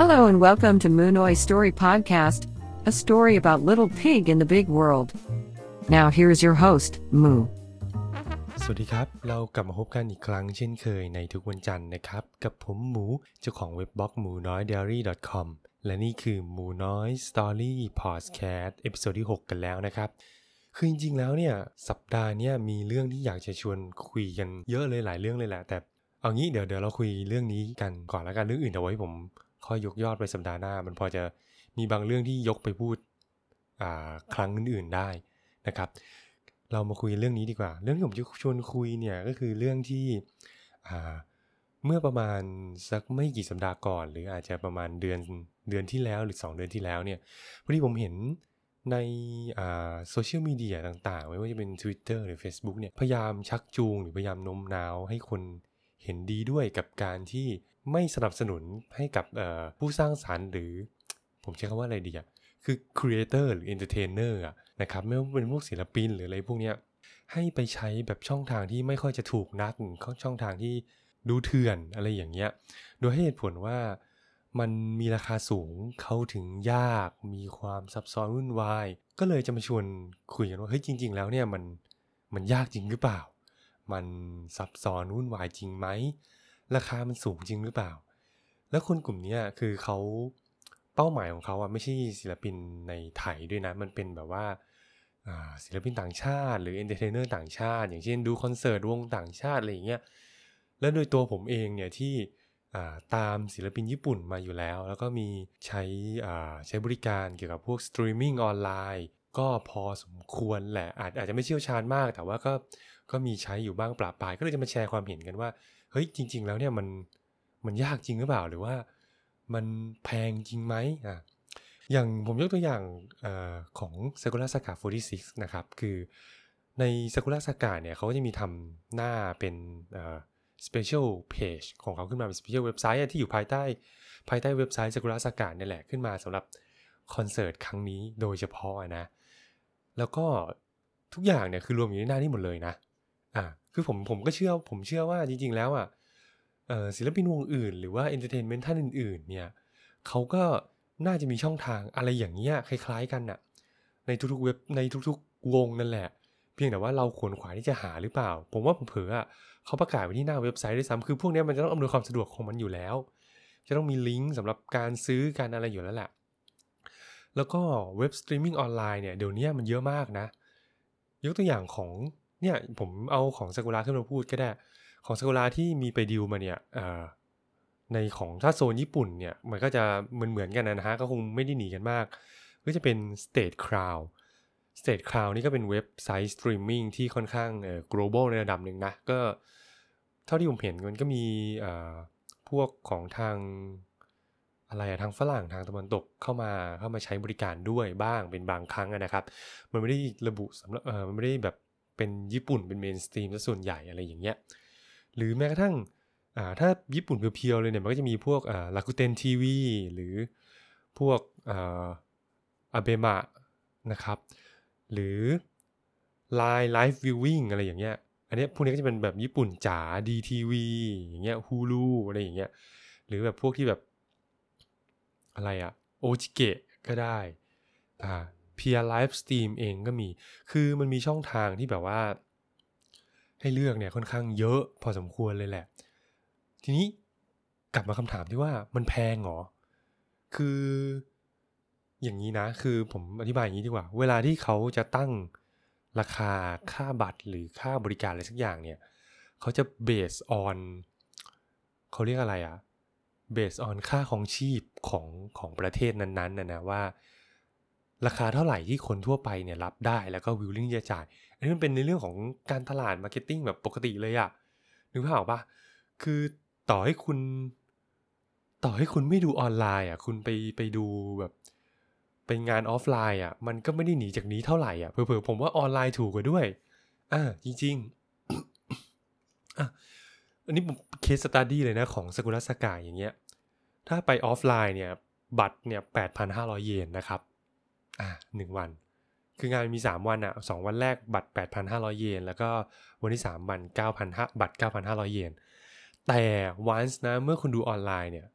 Hello and welcome to Moonoi Story Podcast, a story about little pig in the big world. Now here's your host, Moo. สวัสดีครับ เรากลับมาพบกันอีกครั้งเช่นเคยในทุกวันจันทร์นะครับ กับผมหมูเจ้าของเว็บบล็อกหมูน้อย diary com และนี่คือหมูน้อย Story Podcast episode ที่ 6 กันแล้วนะครับ คือจริงๆแล้วเนี่ยสัปดาห์เนี้ยมีเรื่องที่อยากจะชวนคุยกันเยอะเลยหลายเรื่องเลยแหละแต่เอางี้เดี๋ยวเดี๋ยวเราคุยเรื่องนี้กันก่อนแล้วกันเรื่องอื่นเอาไว้ผม ค่อยยกยอดไปสัปดาห์หน้า มันพอจะมีบางเรื่องที่ยกไปพูดครั้งอื่นๆได้นะครับ เรามาคุยเรื่องนี้ดีกว่า เรื่องที่ผมจะชวนคุยเนี่ยก็คือเรื่องที่เมื่อประมาณสักไม่กี่สัปดาห์ก่อน หรืออาจจะประมาณเดือนเดือนที่แล้วหรือ 2 เดือนที่แล้วเนี่ยพอดีผมเห็นในโซเชียลมีเดียต่างๆ ไม่ว่าจะเป็น Twitter หรือ Facebook เนี่ยพยายามชักจูงหรือพยายามโน้มน้าวให้คนเห็นดีด้วยกับการที่ ไม่สนับสนุนให้กับผู้สร้างสารรค์หรือ ผมใช้คำว่าอะไรดีอะคือ creator หรือ entertainer อะนะครับไม่ว่าเป็นพวกศิลปินหรืออะไรพวกเนี้ยให้ไปใช้แบบช่องทางที่ไม่ค่อยจะถูกนักช่องทางที่ดูเถื่อนอะไรอย่างเงี้ย โดยให้เหตุผลว่ามันมีราคาสูงเข้าถึงยากมีความซับซ้อนวุ่นวาย ก็เลยจะมาชวนคุยกันว่าเฮ้ยจริง ๆ แล้วเนี่ยมันมันยากจริงหรือเปล่า มันซับซ้อนวุ่นวายจริงไหม ราคามันสูงจริงหรือเปล่า แล้วคนกลุ่มนี้คือเขาเป้าหมายของเขาอะไม่ใช่ศิลปินในไทยด้วยนะ มันเป็นแบบว่าศิลปินต่างชาติ หรือ entertainer ต่างชาติ อย่างเช่นดูคอนเสิร์ตวงต่างชาติอะไรอย่างเงี้ยแล้วโดยตัวผมเองเนี่ยที่ตามศิลปินญี่ปุ่นมาอยู่แล้ว แล้วก็มีใช้ใช้บริการเกี่ยวกับพวกสตรีมมิ่งออนไลน์น์ก็พอสมควรแหละอาจอาจจะไม่เชี่ยวชาญมาก แต่ว่าก็ ก็มีใช้อยู่บ้างปลาปลายก็เลยจะมาแชร์ความเห็นกันว่า เฮ้ยจริง ๆ แล้วเนี่ยมันมันยากจริงหรือเปล่าหรือว่า มันแพงจริงไหมอะอย่างผมยกตัวอย่างออของ Sakura Saka 46 นะครับ คือใน Sakura Saka เนี่ยเขาก็จะมีทำหน้าเป็นเอ่อ special page ของเขาขึ้นมาเป็น special เว็บไซต์ที่อยู่ภายใต้ ภายใต้เว็บไซต์ Sakurazaka นี่แหละขึ้นมาสำหรับคอนเสิร์ตครั้งนี้โดยเฉพาะนะ แล้วก็ทุกอย่างเนี่ยคือรวมอยู่ในหน้านี้หมดเลยนะ อ่าคือผมผมก็เชื่อผมเชื่อว่าจริง ๆ แล้วอะศิลปินวงอื่น หรือว่า entertainment ท่านอื่น ๆ เนี่ยเขาก็น่าจะมีช่องทางอะไรอย่างเงี้ยคล้าย ๆ กันน่ะ ในทุกๆเว็บในทุกๆวงนั่นแหละ เพียงแต่ว่าเราขวนขวายที่จะหาหรือเปล่า ผมว่าผมเผลออะเขาประกาศไว้ที่หน้าเว็บไซต์ด้วยซ้ำคือพวกนี้มันจะต้องอำนวยความสะดวกของมันอยู่แล้ว จะต้องมีลิงก์สำหรับการซื้อการอะไรอยู่แล้วแหละแล้วก็เว็บสตรีมมิ่งออนไลน์เนี่ยเดี๋ยวนี้มันเยอะมากนะ ยกตัวอย่างของ เนี่ยผมเอาของซากุระขึ้นมาพูดก็ได้ ของซากุระที่มีไปดิวมาเนี่ยในของถ้าโซนญี่ปุ่นเนี่ยมันก็จะเหมือนเหมือนกันนะฮะก็คงไม่ได้หนีกันมาก ก็จะเป็น Stagecrowd Stagecrowd นี่ก็เป็นเว็บไซต์สตรีมมิ่งที่ค่อนข้างเอ่อ global ในระดับหนึ่งนะ ก็เท่าที่ผมเห็นมันก็มีเอ่อพวกของทางอะไรอะทางฝรั่งทางตะวันตกเข้ามาเข้ามาใช้บริการด้วยบ้างเป็นบางครั้งนะครับ มันไม่ได้ระบุสำหรับเออมันไม่ได้แบบ เป็นญี่ปุ่นเป็น mainstream ซะส่วนใหญ่อะไรอย่างเงี้ยหรือแม้กระทั่งถ้าญี่ปุ่น pure ๆเลยเนี่ยมันก็จะมีพวก Rakuten TVหรือพวก Abema นะครับ หรือ Line Live Viewing อะไรอย่างเงี้ย อันนี้พวกนี้ก็จะเป็นแบบญี่ปุ่นจ๋า DTV อย่างเงี้ย Hulu อะไรอย่างเงี้ย หรือแบบพวกที่แบบอะไรอะโอจิเกะก็ได้อ่า PIA LIVE STREAM เองก็มี คือมันมีช่องทางที่แบบว่า ให้เลือกเนี่ยค่อนข้างเยอะพอสมควรเลยแหละ ทีนี้กลับมาคำถามที่ว่ามันแพงเหรอ คืออย่างนี้นะ คือผมอธิบายอย่างนี้ดีกว่า เวลาที่เขาจะตั้งราคาค่าบัตรหรือค่าบริการอะไรสักอย่างเนี่ย เขาจะเบสออนเขาเรียกอะไรอะเบสออนค่าของชีพของของประเทศนั้นๆนะนะว่า ราคาเท่าไหร่ที่คนทั่วไปเนี่ยรับได้แล้วก็วิลลิ่งจะจ่าย อันนี้มันเป็นในเรื่องของการตลาด marketing แบบปกติเลยอะนึกภาพออกปะคือต่อให้คุณ ต่อให้คุณไม่ดูออนไลน์อะ คุณไปไปดูแบบเป็นงานออฟไลน์อะ มันก็ไม่ได้หนีจากนี้เท่าไหร่อะเผลอๆผมว่าออนไลน์ถูกกว่าด้วยอ่าจริงๆอะอันนี้ผม case study เลยนะของซากุระซากะอย่างเงี้ย ถ้าไปออฟไลน์เนี่ย บัตรเนี่ยแปดพันห้าร้อยเยนนะครับ อ่าหนึ่งวัน คืองานมี 3 วันอะสองวันแรกบัตร 8,500 เยน แล้วก็วันที่ 3 วัน9,500บัตร 9,500 เยน แต่วันส์นะเมื่อคุณดูออนไลน์เนี่ย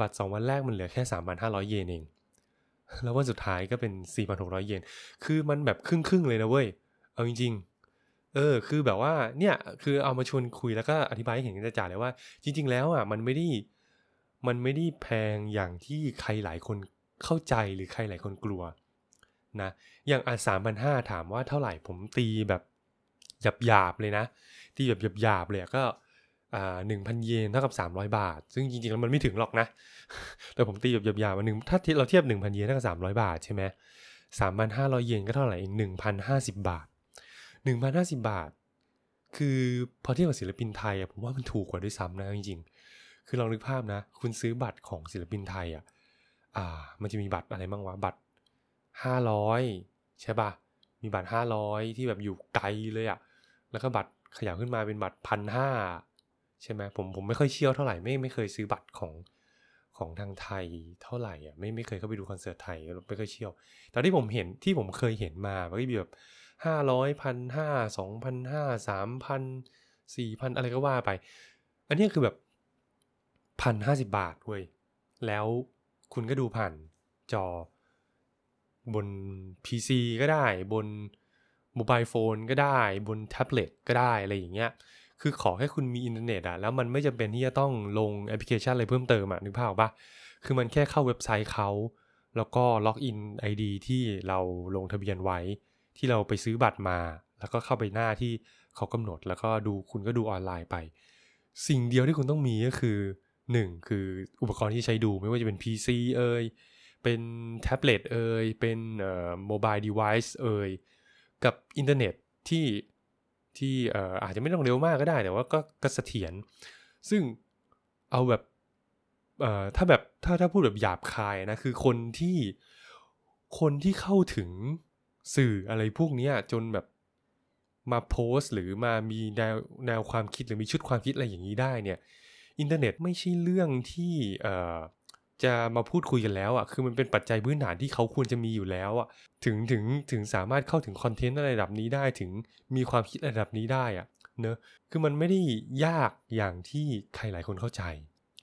บัตร 2 วันแรกมันเหลือแค่ 3,500 เยนเอง แล้ววันสุดท้ายก็เป็น 4,600 เยน คือมันแบบครึ่งๆเลยนะเว้ย เอาจริงๆเออคือแบบว่าเนี่ยคือเอามาชวนคุยแล้วก็อธิบายให้เห็นกันจ่าเลยว่า จริง ๆ แล้วอะมันไม่ได้มันไม่ได้แพงอย่างที่ใครหลายคน เข้าใจหรือใครหลายคนกลัวนะอย่างอะ3,500ถามว่าเท่าไหร่ผมตีแบบหยาบๆเลยนะ ตีแบบหยาบๆเลยก็อ่าหนึ่งพันเยนเท่ากับสามร้อยบาท ซึ่งจริงๆแล้วมันไม่ถึงหรอกนะ แต่ผมตีแบบหยาบๆมาหนึ่งถ้าเราเทียบหนึ่งพันเยนเท่ากับสามร้อยบาทใช่ไหมสามพันห้าร้อยเยนก็เท่าไหร่หนึ่งพันห้าสิบบาทหนึ่งพันห้าสิบบาท คือพอเทียบกับศิลปินไทยอะผมว่ามันถูกกว่าด้วยซ้ำนะจริงๆ คือลองนึกภาพนะ คุณซื้อบัตรของศิลปินไทยอะ อ่า มันจะมีบัตรอะไรบ้างวะ บัตรห้าร้อยใช่ปะมีบัตรห้าร้อยที่แบบอยู่ไกลเลยอะแล้วก็บัตรขยับขึ้นมาเป็นบัตรพันห้าใช่ไหมผมผมไม่ค่อยเชี่ยวเท่าไหร่ไม่ไม่เคยซื้อบัตรของของทางไทยเท่าไหร่อะไม่ไม่เคยเข้าไปดูคอนเสิร์ตไทยไม่เคยเชี่ยว แต่ที่ผมเห็นที่ผมเคยเห็นมามันก็มีแบบห้าร้อยพันห้าสองพันห้าสามพันสี่พันอะไรก็ว่าไป อันนี้คือแบบพันห้าสิบบาทเว้ยแล้ว คุณก็ดูผ่านจอบน PC ก็ได้บน mobile phone ก็ได้บนแท็บเล็ตก็ได้อะไรอย่างเงี้ย คือขอแค่คุณมีอินเทอร์เน็ตอะแล้วมันไม่จำเป็นที่จะต้องลงแอปพลิเคชันอะไรเพิ่มเติมอะนึกภาพออกปะคือมันแค่เข้าเว็บไซต์เขา แล้วก็ login ID ที่เราลงทะเบียนไว้ ที่เราไปซื้อบัตรมา แล้วก็เข้าไปหน้าที่เขากำหนด แล้วก็ดูคุณก็ดูออนไลน์ไป สิ่งเดียวที่คุณต้องมีก็คือ 1คืออุปกรณ์ที่ใช้ดูไม่ว่าจะเป็น PC เอ่ยเป็นแท็บเล็ตเอ่ยเป็นเอ่อ mobile device เอ่ยกับอินเทอร์เน็ตที่ที่เอ่ออาจจะไม่ต้องเร็วมากก็ได้แต่ว่าก็ก็เสถียรซึ่งเอาแบบเอ่อถ้าแบบถ้าถ้าพูดแบบหยาบคายนะคือคนที่คนที่เข้าถึงสื่ออะไรพวกนี้จนแบบมาโพสต์หรือมามีแนวแนวความคิดหรือมีชุดความคิดอะไรอย่างนี้ได้เนี่ย อินเทอร์เน็ตไม่ใช่เรื่องที่เอ่อจะมาพูดคุยกันแล้วอะ คือมันเป็นปัจจัยพื้นฐานที่เขาควรจะมีอยู่แล้วอะ ถึงถึงถึงสามารถเข้าถึงคอนเทนต์ระดับนี้ได้ ถึงมีความคิดระดับนี้ได้อะ เนอะ คือมันไม่ได้ยากอย่างที่ใครหลายคนเข้าใจ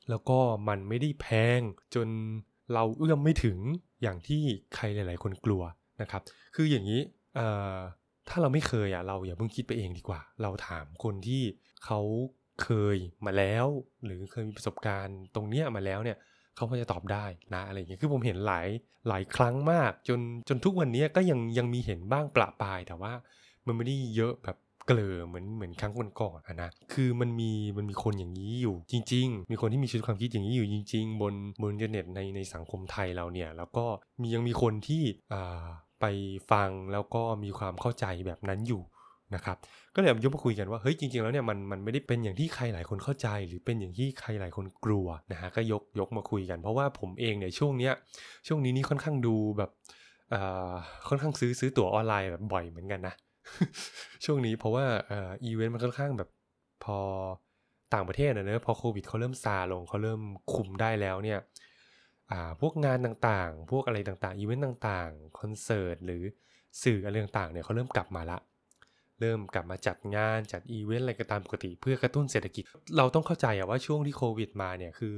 แล้วก็มันไม่ได้แพงจนเราเอื้อมไม่ถึงอย่างที่ใครหลาย ๆ คนกลัวนะครับ คืออย่างนี้ถ้าเราไม่เคยอะเราอย่าเพิ่งคิดไปเองดีกว่า เราถามคนที่เขา เคยมาแล้ว หรือเคยมีประสบการณ์ตรงเนี้ยมาแล้วเนี่ยเขาพอจะตอบได้นะอะไรอย่างเงี้ยคือผมเห็นหลายหลายครั้งมาก จนจนทุกวันนี้ก็ยังยังมีเห็นบ้างประปราย แต่ว่ามันไม่ได้เยอะแบบเกลือเหมือนเหมือนครั้งก่อนๆนะ คือมันมีมันมีคนอย่างนี้อยู่จริง ๆ มีคนที่มีชุดความคิดอย่างนี้อยู่จริง ๆ บนบนอินเทอร์เน็ตในในสังคมไทยเราเนี่ย แล้วก็มียังมีคนที่อ่าไปฟังแล้วก็มีความเข้าใจแบบนั้นอยู่ นะครับก็เลยยกมาคุยกันว่าเฮ้ยจริงๆแล้วเนี่ยมันมันไม่ได้เป็นอย่างที่ใครหลายคนเข้าใจ หรือเป็นอย่างที่ใครหลายคนกลัวนะฮะก็ยกยกมาคุยกัน เพราะว่าผมเองเนี่ยช่วงเนี้ยช่วงนี้นี่ค่อนข้างดูแบบค่อนข้างซื้อซื้อตั๋วออนไลน์แบบบ่อยเหมือนกันนะ ช่วงนี้เพราะว่าอีเวนต์มันค่อนข้างแบบพอต่างประเทศนะเนอะพอโควิดเขาเริ่มซาลงเขาเริ่มคุมได้แล้วเนี่ยพวกงานต่างๆ พวกอะไรต่างๆอีเวนต์ต่างๆคอนเสิร์ตหรือสื่ออะไรต่างๆเนี่ยเขาเริ่มกลับมาละ เริ่มกลับมาจัดงานจัดอีเวนต์อะไรก็ตามปกติ เพื่อกระตุ้นเศรษฐกิจ เราต้องเข้าใจอะว่าช่วงที่โควิดมาเนี่ยคือ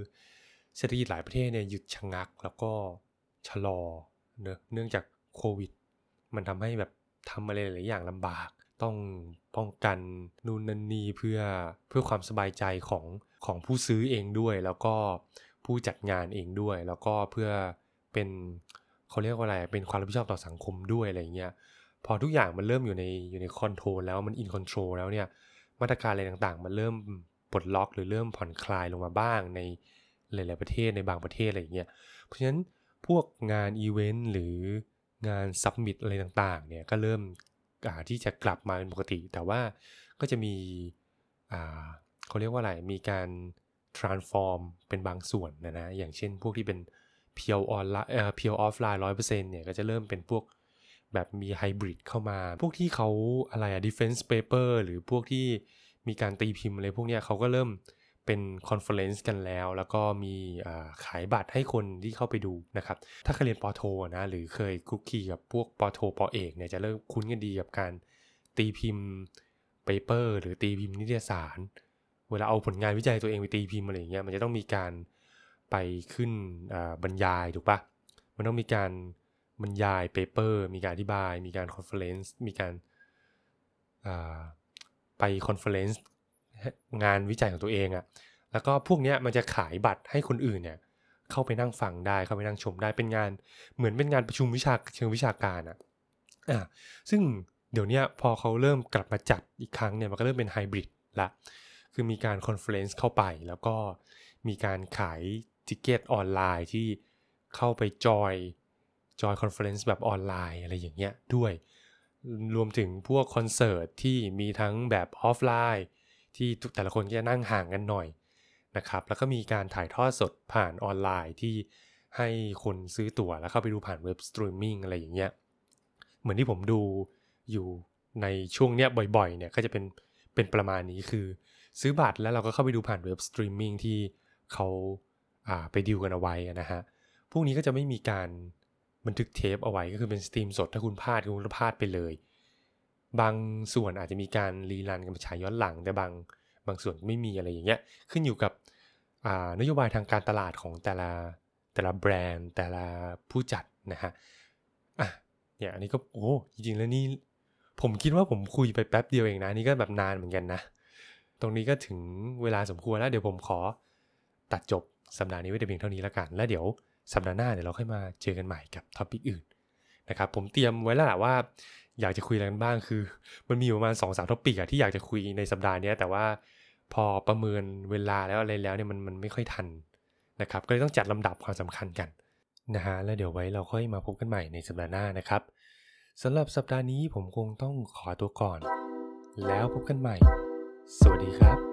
เศรษฐกิจหลายประเทศเนี่ยหยุดชะงักแล้วก็ชะลอเนอะเนื่องจากโควิด มันทำให้แบบทำอะไรหลายอย่างลำบาก ต้องป้องกันนู่นนั่นนี่เพื่อเพื่อความสบายใจของของผู้ซื้อเองด้วย แล้วก็ผู้จัดงานเองด้วย แล้วก็เพื่อเป็นเขาเรียกว่าอะไรเป็นความรับผิดชอบต่อสังคมด้วยอะไรเงี้ย พอทุกอย่างมันเริ่มอยู่ในอยู่ใน control แล้วมัน in control แล้วเนี่ยมาตรการอะไรต่างๆ มันเริ่มปลดล็อกหรือเริ่มผ่อนคลายลงมาบ้างในหลายๆประเทศในบางประเทศอะไรอย่างเงี้ยเพราะฉะนั้นพวกงานอีเวนต์หรืองาน summit อะไรต่างๆเนี่ยก็เริ่มที่จะกลับมาเป็นปกติ แต่ว่าก็จะมีเขาเรียกว่าอะไรมีการ transform เป็นบางส่วนนะนะอย่างเช่นพวกที่เป็น pure online pure offline ร้อยเปอร์เซ็นต์เนี่ยก็จะเริ่มเป็นพวก แบบมีไฮบริดเข้ามา พวกที่เขาอะไรอะ defense paper หรือพวกที่มีการตีพิมพ์อะไรพวกเนี้ยเขาก็เริ่มเป็น conference กันแล้ว แล้วก็มีขายบัตรให้คนที่เข้าไปดูนะครับ ถ้าเคยเรียนปอโทนะหรือเคยคลุกคลีกับพวกปอโทปอเอกเนี่ยจะเริ่มคุ้นกันดีกับการตีพิมพ์ paper หรือตีพิมพ์นิตยสาร เวลาเอาผลงานวิจัยตัวเองไปตีพิมพ์อะไรอย่างเงี้ยมันจะต้องมีการไปขึ้นบรรยายถูกปะมันต้องมีการ บรรยาย paper มีการอธิบาย มีการ conference มีการไป conference งานวิจัยของตัวเองอะแล้วก็พวกนี้มันจะขายบัตรให้คนอื่นเนี่ยเข้าไปนั่งฟังได้เข้าไปนั่งชมได้เป็นงานเหมือนเป็นงานประชุมวิชาเชิงวิชาการอะอะซึ่งเดี๋ยวนี้พอเขาเริ่มกลับมาจัดอีกครั้งเนี่ยมันก็เริ่มเป็นไฮบริดละคือมีการ conference เข้าไปแล้วก็มีการขาย ticket ออนไลน์ที่เข้าไป join join conference แบบออนไลน์อะไรอย่างเงี้ยด้วย รวมถึงพวกคอนเสิร์ตที่มีทั้งแบบออฟไลน์ ที่แต่ละคนก็จะนั่งห่างกันหน่อยนะครับแล้วก็มีการถ่ายทอดสดผ่านออนไลน์ที่ให้คนซื้อตั๋วแล้วเข้าไปดูผ่านเว็บสตรีมมิ่งอะไรอย่างเงี้ยเหมือนที่ผมดูอยู่ในช่วงเนี้ยบ่อยๆเนี่ยก็จะเป็นเป็นประมาณนี้คือ ซื้อบัตรแล้วเราก็เข้าไปดูผ่านเว็บสตรีมมิ่งที่เขาไปดิวกันเอาไว้นะฮะพวกนี้ก็จะไม่มีการ บันทึกเทปเอาไว้ก็คือเป็นสตรีมสดถ้าคุณพลาดคุณพลาดไปเลย บางส่วนอาจจะมีการรีรันกันฉายย้อนหลังแต่บางบางส่วนไม่มีอะไรอย่างเงี้ยขึ้นอยู่กับนโยบายทางการตลาดของแต่ละแต่ละแบรนด์ แต่ละผู้จัดนะฮะอะเนี่ยอันนี้ก็โอ้จริงๆแล้วนี่ผมคิดว่าผมคุยไปแป๊บเดียวเองนะนี่ก็แบบนานเหมือนกันนะ ตรงนี้ก็ถึงเวลาสมควรแล้ว เดี๋ยวผมขอตัดจบสัปดาห์นี้ไว้แต่เพียงเท่านี้แล้วกัน แล้วเดี๋ยว สัปดาห์หน้าเดี๋ยวเราค่อยมาเจอกันใหม่กับ topic อื่นนะครับผมเตรียมไว้แล้วแหละว่าอยากจะคุยอะไรกันบ้างคือ มันมีประมาณ2 สาม topic อะที่อยากจะคุยในสัปดาห์นี้แต่ว่าพอประเมินเวลาแล้วอะไรแล้วเนี่ยมันมันไม่ค่อยทันนะครับก็เลยต้องจัดลำดับความสำคัญกันนะฮะแล้วเดี๋ยวไว้เราค่อยมาพบกันใหม่ในสัปดาห์หน้านะครับสำหรับสัปดาห์นี้ผมคงต้องขอตัวก่อน แล้วพบกันใหม่ สวัสดีครับ